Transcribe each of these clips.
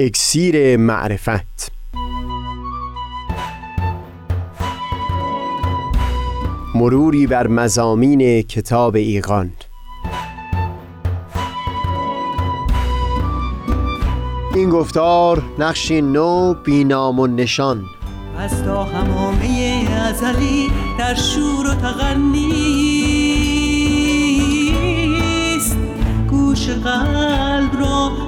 اکسیر معرفت. مروری بر مزامین کتاب ایقان این گفتار نقشی نو بینام و نشان. از تا همامه ازلی در شور و تغنیست گوش قلب را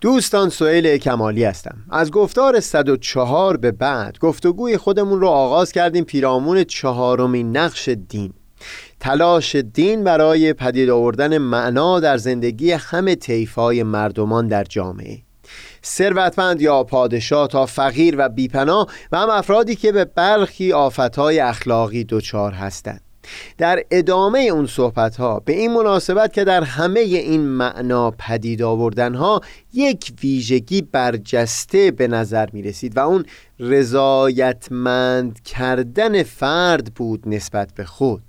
دوستان سئیل کمالی هستم. از گفتار 104 به بعد گفتگوی خودمون رو آغاز کردیم پیرامون چهارمین نقش دین. تلاش دین برای پدید آوردن معنا در زندگی همه طیفای مردمان در جامعه. ثروتمند یا پادشاه تا فقیر و بیپناه و هم افرادی که به برخی آفتهای اخلاقی دچار هستند. در ادامه اون صحبت ها به این مناسبت که در همه این معنا پدید آوردن ها یک ویژگی برجسته به نظر می رسید و اون رضایتمند کردن فرد بود نسبت به خود.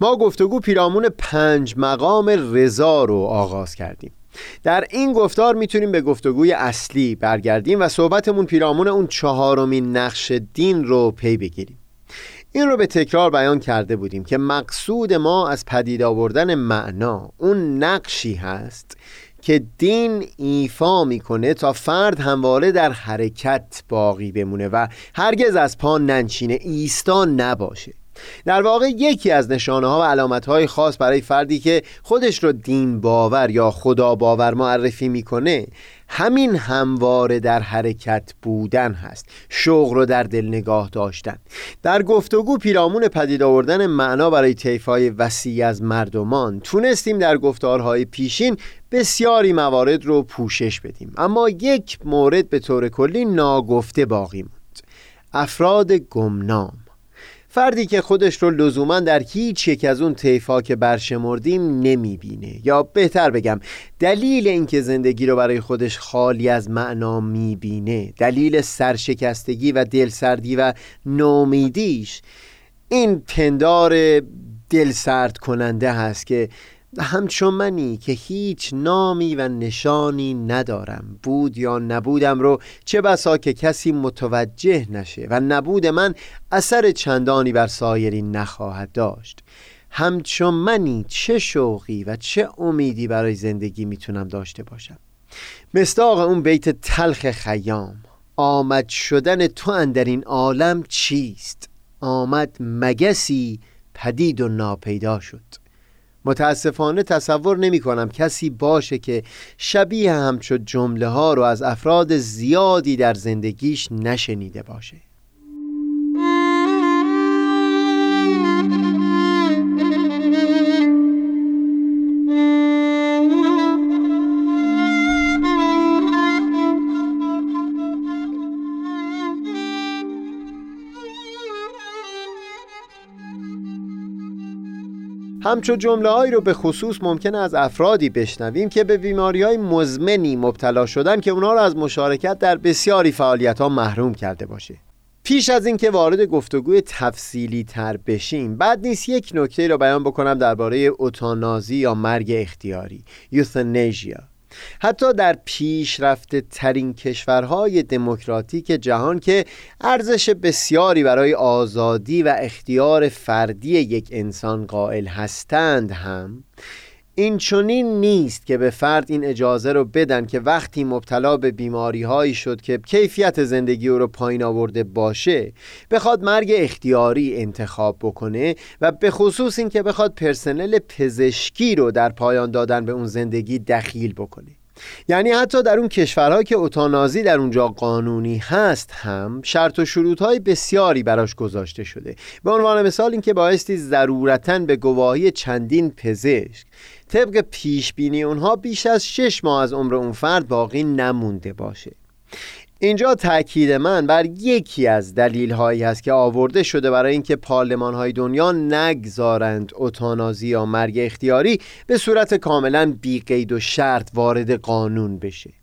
ما گفتگو پیرامون پنج مقام رضا رو آغاز کردیم. در این گفتار می‌تونیم به گفتگوی اصلی برگردیم و صحبتمون پیرامون اون چهارمین نقش دین رو پی بگیریم. این رو به تکرار بیان کرده بودیم که مقصود ما از پدید آوردن معنا اون نقشی هست که دین ایفا می‌کنه تا فرد همواره در حرکت باقی بمونه و هرگز از پا ننشینه ایستا نباشه. در واقع یکی از نشانه ها و علامت های خاص برای فردی که خودش رو دین باور یا خدا باور معرفی می‌کنه همین همواره در حرکت بودن هست. شوق رو در دل نگاه داشتن. در گفتگو پیرامون پدید آوردن معنا برای طیفای وسیع از مردمان تونستیم در گفتارهای پیشین بسیاری موارد رو پوشش بدیم. اما یک مورد به طور کلی ناگفته باقی موند. افراد گمنام. فردی که خودش رو لزوما در هیچ یک از اون طیفا که برشمردیم نمی‌بینه. یا بهتر بگم دلیل اینکه زندگی رو برای خودش خالی از معنا می‌بینه دلیل سرشکستگی و دلسردی و نومیدیش این پندار دلسرد کننده هست که همچون منی که هیچ نامی و نشانی ندارم بود یا نبودم رو چه بسا که کسی متوجه نشه و نبود من اثر چندانی بر سایرین نخواهد داشت. همچون منی چه شوقی و چه امیدی برای زندگی می‌تونم داشته باشم؟ مستاق اون بیت تلخ خیام آمد شدن تو اندر این عالم چیست؟ آمد مگسی پدید و ناپیدا شد. متاسفانه تصور نمی کنم کسی باشه که شبیه همچو جمله ها رو از افراد زیادی در زندگیش نشنیده باشه. همچو جمله هایی رو به خصوص ممکنه از افرادی بشنویم که به بیماری های مزمنی مبتلا شدن که اونا رو از مشارکت در بسیاری فعالیت ها محروم کرده باشه. پیش از اینکه وارد گفتگوی تفصیلی تر بشیم بعد نیست یک نکته رو بیان بکنم درباره اوتانازی یا مرگ اختیاری یوثنیژیا حتی در پیشرفته ترین کشورهای دموکراتیک جهان که ارزش بسیاری برای آزادی و اختیار فردی یک انسان قائل هستند هم این چنین نیست که به فرد این اجازه رو بدن که وقتی مبتلا به بیماری هایی شد که کیفیت زندگی او رو پایین آورده باشه بخواد مرگ اختیاری انتخاب بکنه و به خصوص این که بخواد پرسنل پزشکی رو در پایان دادن به اون زندگی دخیل بکنه. یعنی حتی در اون کشورها که اوتانازی در اونجا قانونی هست هم شرط و شروط های بسیاری براش گذاشته شده. به عنوان مثال اینکه بایستی ضرورتا به گواهی چندین پزشک طبق پیش بینی اونها بیش از شش ماه از عمر اون فرد باقی نمونده باشه. اینجا تاکید من بر یکی از دلیل هایی هست که آورده شده برای اینکه پارلمان های دنیا نگذارند اوتانازی یا مرگ اختیاری به صورت کاملا بیقید و شرط وارد قانون بشه.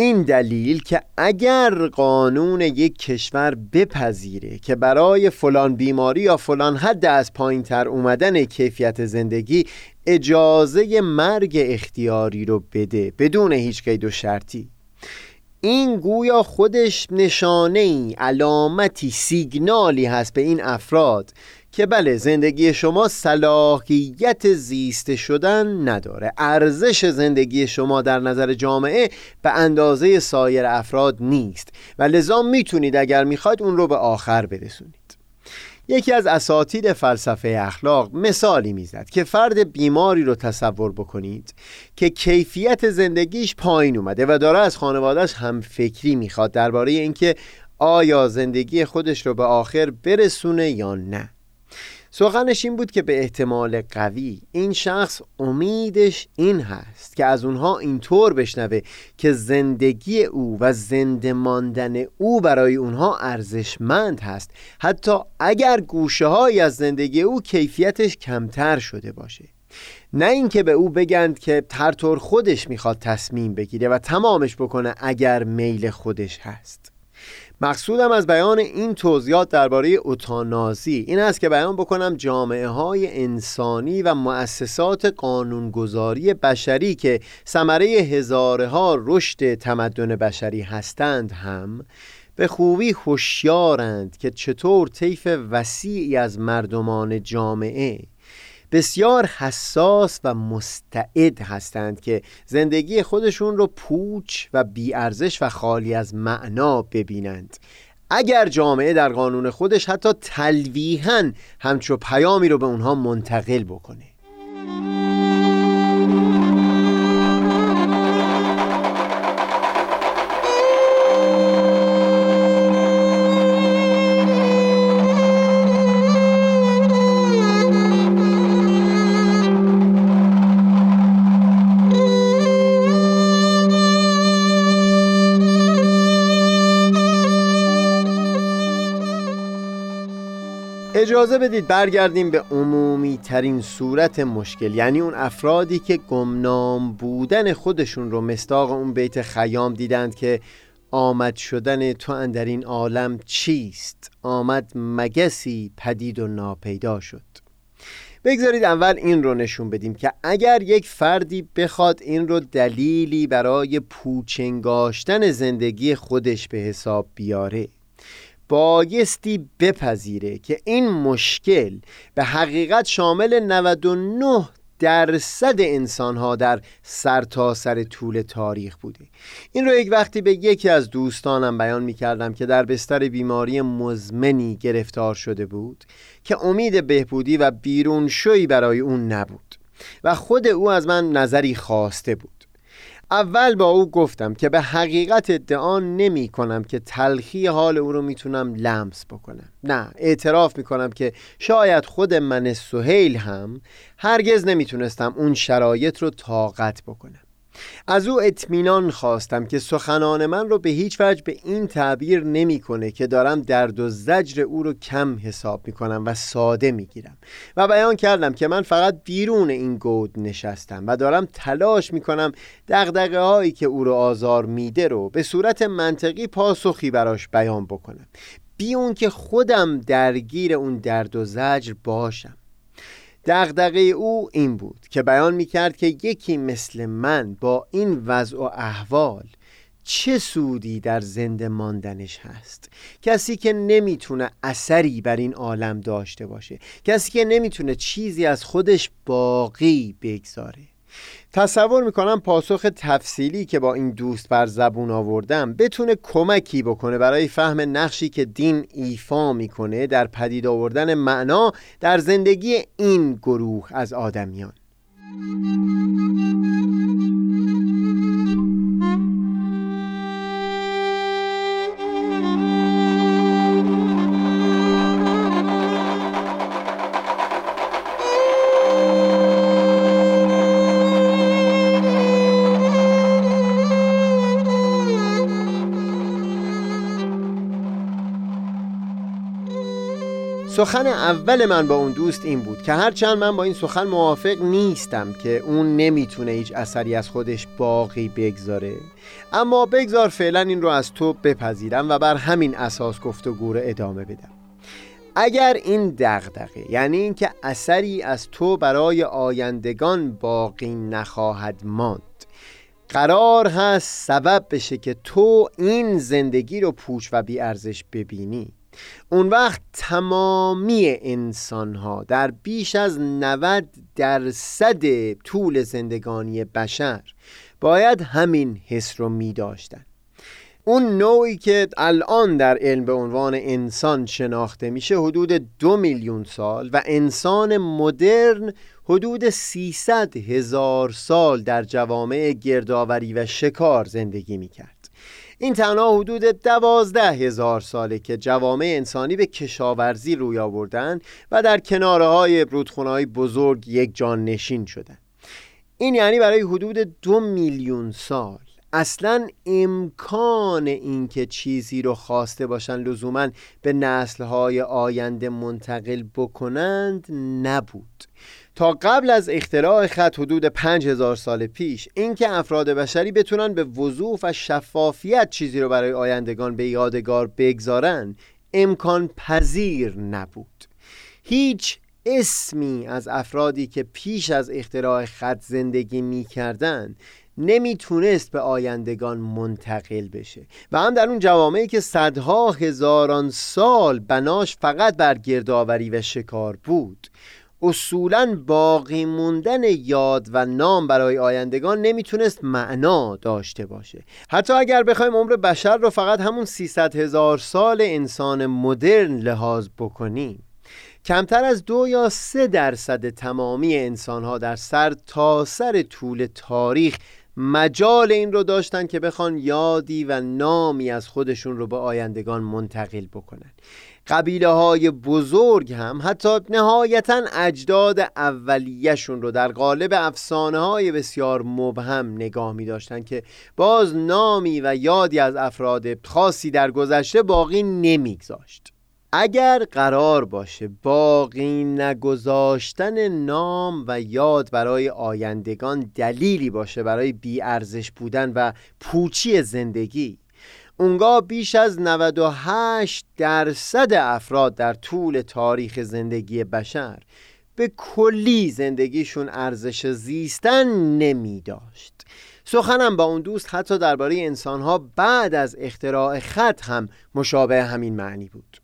این دلیل که اگر قانون یک کشور بپذیره که برای فلان بیماری یا فلان حد از پایین تر اومدن کیفیت زندگی اجازه مرگ اختیاری رو بده بدون هیچ قید و شرطی این گویا خودش نشانه ای علامتی سیگنالی هست به این افراد که بله زندگی شما صلاحیت زیسته شدن نداره. ارزش زندگی شما در نظر جامعه به اندازه سایر افراد نیست. و لذا می‌تونید اگر می‌خواید اون رو به آخر برسونید. یکی از اساتید فلسفه اخلاق مثالی می‌زد که فرد بیماری رو تصور بکنید که کیفیت زندگیش پایین اومده و داره از خانوادهش هم فکری می‌خواد درباره اینکه آیا زندگی خودش رو به آخر برسونه یا نه. سخنش این بود که به احتمال قوی این شخص امیدش این هست که از اونها اینطور بشنوه که زندگی او و زنده ماندن او برای اونها ارزشمند هست. حتی اگر گوشه های از زندگی او کیفیتش کمتر شده باشه. نه اینکه به او بگند که هر طور خودش می‌خواد تصمیم بگیره و تمامش بکنه اگر میل خودش هست. مقصودم از بیان این توضیحات درباره اوتانازی. این است که بیان بکنم جامعه های انسانی و مؤسسات قانونگذاری بشری که ثمره هزارها رشد تمدن بشری هستند هم به خوبی هوشیارند که چطور طیف وسیعی از مردمان جامعه بسیار حساس و مستعد هستند که زندگی خودشون رو پوچ و بیارزش و خالی از معنا ببینند. اگر جامعه در قانون خودش حتی تلویحا همچو پیامی رو به اونها منتقل بکنه. اجازه بدید برگردیم به عمومی ترین صورت مشکل یعنی اون افرادی که گمنام بودن خودشون رو مستاق اون بیت خیام دیدند که آمد شدن تو اندر این عالم چیست؟ آمد مگسی پدید و ناپیدا شد. بگذارید اول این رو نشون بدیم که اگر یک فردی بخواد این رو دلیلی برای پوچنگاشتن زندگی خودش به حساب بیاره بایستی بپذیره که این مشکل به حقیقت شامل 99 درصد انسان ها در سرتاسر سر طول تاریخ بوده. این رو یک وقتی به یکی از دوستانم بیان می کردم که در بستر بیماری مزمنی گرفتار شده بود که امید بهبودی و بیرون شوی برای اون نبود و خود او از من نظری خواسته بود. اول با او گفتم که به حقیقت ادعا نمی کنم که تلخی حال او رو می‌تونم لمس بکنم. نه اعتراف می کنم که شاید خود من سهیل هم هرگز نمی‌تونستم اون شرایط رو طاقت بکنم. از او اطمینان خواستم که سخنان من رو به هیچ وجه به این تعبیر نمی‌کنه که دارم درد و زجر او رو کم حساب می‌کنم و ساده می‌گیرم و بیان کردم که من فقط بیرون این گود نشستم و دارم تلاش می‌کنم دقدقه هایی که او رو آزار میده رو به صورت منطقی پاسخی براش بیان بکنم. بی اون که خودم درگیر اون درد و زجر باشم. دغدغه او این بود که بیان می کرد که یکی مثل من با این وضع و احوال چه سودی در زنده ماندنش هست. کسی که نمی‌تونه اثری بر این عالم داشته باشه. کسی که نمی‌تونه چیزی از خودش باقی بگذاره. تصور می‌کنم پاسخ تفصیلی که با این دوست بر زبون آوردم بتونه کمکی بکنه برای فهم نقشی که دین ایفا می‌کنه در پدید آوردن معنا در زندگی این گروه از آدمیان. سخن اول من با اون دوست این بود که هرچند من با این سخن موافق نیستم که اون نمی‌تونه هیچ اثری از خودش باقی بگذاره. اما بگذار فعلا این رو از تو بپذیرم و بر همین اساس گفتگو رو ادامه بدم. اگر این دغدغه یعنی اینکه اثری از تو برای آیندگان باقی نخواهد ماند قرار هست سبب بشه که تو این زندگی رو پوچ و بیارزش ببینی. اون وقت تمامی انسان ها در بیش از 90 درصد طول زندگانی بشر باید همین حس رو می داشتن. اون نوعی که الان در علم به عنوان انسان شناخته میشه حدود دو میلیون سال و انسان مدرن حدود 300 هزار سال در جوامع گردآوری و شکار زندگی می‌کرد. این تنها حدود دوازده هزار ساله که جوامع انسانی به کشاورزی روی آوردن و در کناره های بزرگ یک جان نشین شدن. این یعنی برای حدود دو میلیون سال. اصلا امکان اینکه چیزی رو خواسته باشن لزوما به نسلهای آینده منتقل بکنند نبود. تا قبل از اختراع خط حدود 5000 سال پیش اینکه افراد بشری بتونن به وضوح و شفافیت چیزی رو برای آیندگان به یادگار بگذارن امکان پذیر نبود. هیچ اسمی از افرادی که پیش از اختراع خط زندگی می کردن نمی‌تونست به آیندگان منتقل بشه. و هم در اون جوامعی که صدها هزاران سال بناش فقط بر گردآوری و شکار بود. اصولا باقی موندن یاد و نام برای آیندگان نمی‌تونست معنا داشته باشه. حتی اگر بخوایم عمر بشر رو فقط همون 300 هزار سال انسان مدرن لحاظ بکنیم کمتر از دو یا سه درصد تمامی انسان ها در سر تا سر طول تاریخ مجال این رو داشتن که بخوان یادی و نامی از خودشون رو به آیندگان منتقل بکنن. قبیله های بزرگ هم حتی نهایتا اجداد اولیهشون رو در قالب افسانه های بسیار مبهم نگاه می داشتن که باز نامی و یادی از افراد خاصی در گذشته باقی نمیگذاشت. اگر قرار باشه باقی نگذاشتن نام و یاد برای آیندگان دلیلی باشه برای بیارزش بودن و پوچی زندگی اونگاه بیش از 98 درصد افراد در طول تاریخ زندگی بشر به کلی زندگیشون ارزش زیستن نمی داشت. سخنم با اون دوست حتی درباره انسانها بعد از اختراع خط هم مشابه همین معنی بود.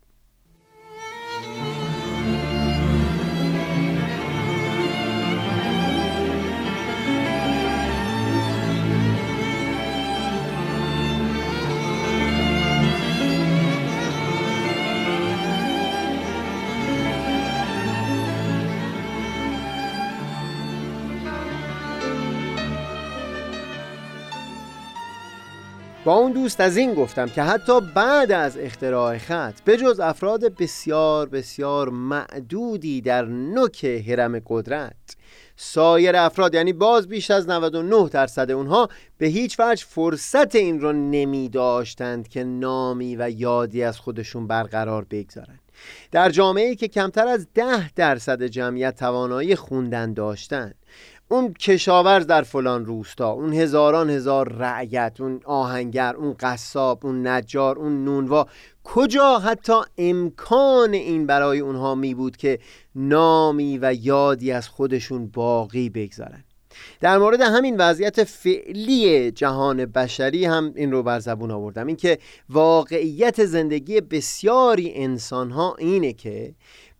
با اون دوست از این گفتم که حتی بعد از اختراع خط به جز افراد بسیار بسیار معدودی در نوک حرم قدرت سایر افراد یعنی باز بیش از 99 درصد اونها به هیچ وجه فرصت این رو نمی داشتند که نامی و یادی از خودشون برقرار بگذارند در جامعه که کمتر از ده درصد جمعیت توانایی خوندن داشتند اون کشاورز در فلان روستا اون هزاران هزار رعیت اون آهنگر اون قصاب اون نجار اون نونوا. کجا حتی امکان این برای اونها می بود که نامی و یادی از خودشون باقی بگذارن؟ در مورد همین وضعیت فعلی جهان بشری هم این رو بر زبون آوردم. اینکه واقعیت زندگی بسیاری انسان ها اینه که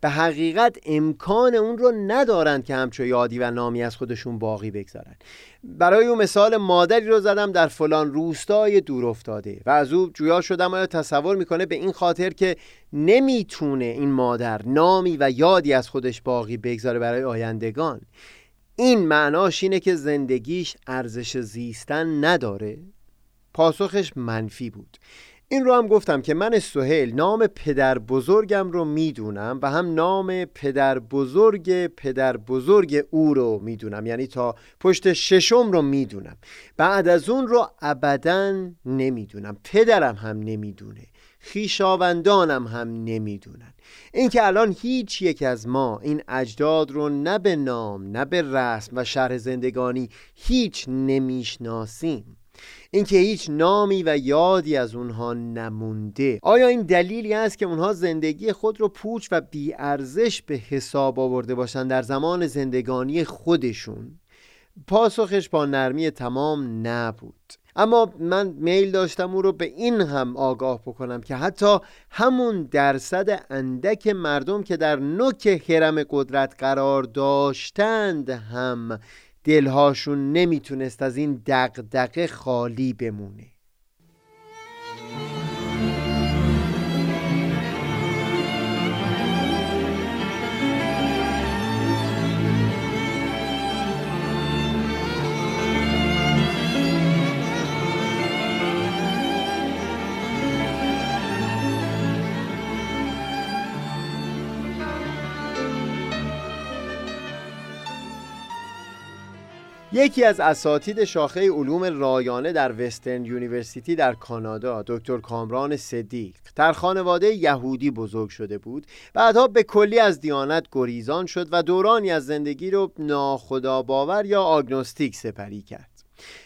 به حقیقت امکان اون رو ندارند که همچو یادی و نامی از خودشون باقی بگذارن. برای اون مثال مادری رو زدم در فلان روستای دور افتاده و از او جویا شدم آیا تصور می‌کنه به این خاطر که نمی‌تونه این مادر نامی و یادی از خودش باقی بگذاره برای آیندگان. این معناش اینه که زندگیش ارزش زیستن نداره. پاسخش منفی بود. این رو هم گفتم که من سهیل نام پدر بزرگم رو می‌دونم و هم نام پدر بزرگ پدر بزرگ او رو می‌دونم. یعنی تا پشت ششم رو می‌دونم. بعد از اون رو ابدا نمی‌دونم. پدرم هم نمی‌دونه. خیشاوندانم هم نمی‌دونن. اینکه الان هیچ یک از ما این اجداد رو نه به نام نه به رسم و شرح زندگانی هیچ نمی‌شناسیم. اینکه هیچ نامی و یادی از اونها نمونده. آیا این دلیلی است که اونها زندگی خود رو پوچ و بیارزش به حساب آورده باشند در زمان زندگانی خودشون؟ پاسخش با نرمی تمام نبود. اما من میل داشتم او رو به این هم آگاه بکنم که حتی همون درصد اندک مردم که در نوک حرم قدرت قرار داشتند هم دلهاشون نمی‌تونست از این دقدقه خالی بمونه. یکی از اساتید شاخه علوم رایانه در Western University در کانادا دکتر کامران صدیق. در خانواده یهودی بزرگ شده بود. بعدها به کلی از دیانت گریزان شد و دورانی از زندگی رو ناخداباور یا agnostic سپری کرد.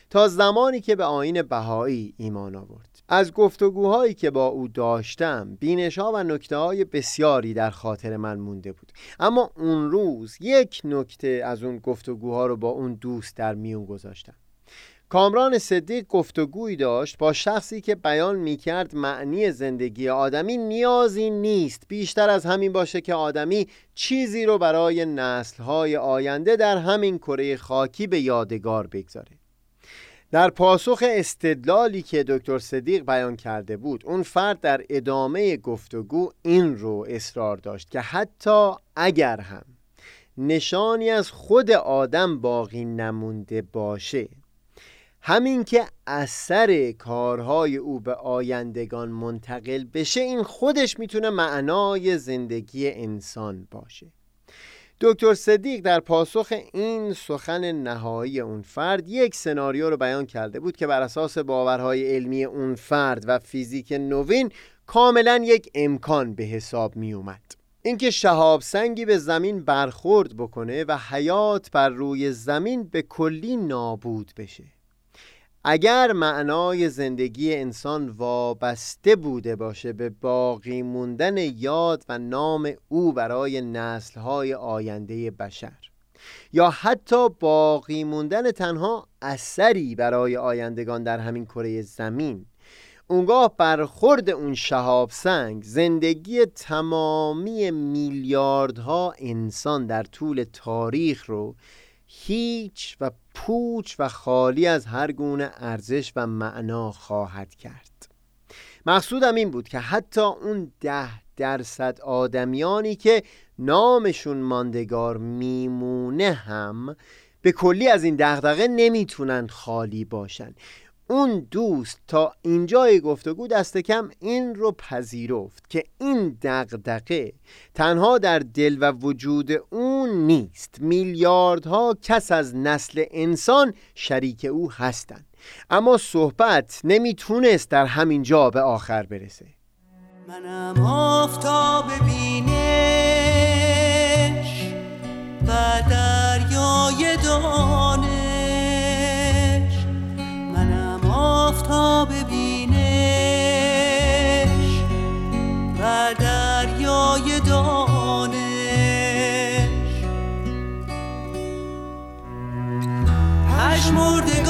تا زمانی که به آیین بهایی ایمان آورد. از گفتگوهایی که با او داشتم بینش ها و نکته های بسیاری در خاطر من مونده بود. اما اون روز یک نکته از اون گفتگوها رو با اون دوست در میون گذاشتم. کامران صدیق گفتگویی داشت با شخصی که بیان می‌کرد معنی زندگی آدمی نیازی نیست. بیشتر از همین باشه که آدمی چیزی رو برای نسلهای آینده در همین کره خاکی به یادگار بگذاره. در پاسخ استدلالی که دکتر صدیق بیان کرده بود اون فرد در ادامه گفتگو این رو اصرار داشت که حتی اگر هم نشانی از خود آدم باقی نمونده باشه همین که اثر کارهای او به آیندگان منتقل بشه این خودش می‌تونه معنای زندگی انسان باشه. دکتر صدیق در پاسخ این سخن نهایی اون فرد یک سناریو رو بیان کرده بود که بر اساس باورهای علمی اون فرد و فیزیک نوین کاملا یک امکان به حساب می اومد اینکه شهاب سنگی به زمین برخورد بکنه و حیات بر روی زمین به کلی نابود بشه. اگر معنای زندگی انسان وابسته بوده باشه به باقی موندن یاد و نام او برای نسلهای آینده بشر یا حتی باقی موندن تنها اثری برای آیندگان در همین کره زمین اونگاه برخورد اون شهاب سنگ زندگی تمامی میلیاردها انسان در طول تاریخ رو هیچ و پوچ و خالی از هر گونه ارزش و معنا خواهد کرد. مقصودم این بود که حتی اون ده درصد آدمیانی که نامشون ماندگار میمونه هم به کلی از این دغدغه نمی‌تونن خالی باشن. اون دوست تا اینجای گفتگو دست کم این رو پذیرفت که این دغدغه تنها در دل و وجود اون نیست. میلیاردها کس از نسل انسان شریک او هستند. اما صحبت نمی‌تونست در همین جا به آخر برسه. منم آفتاب بینش و دریای دانش آفتاب بینش و دریای دانش. مردگان را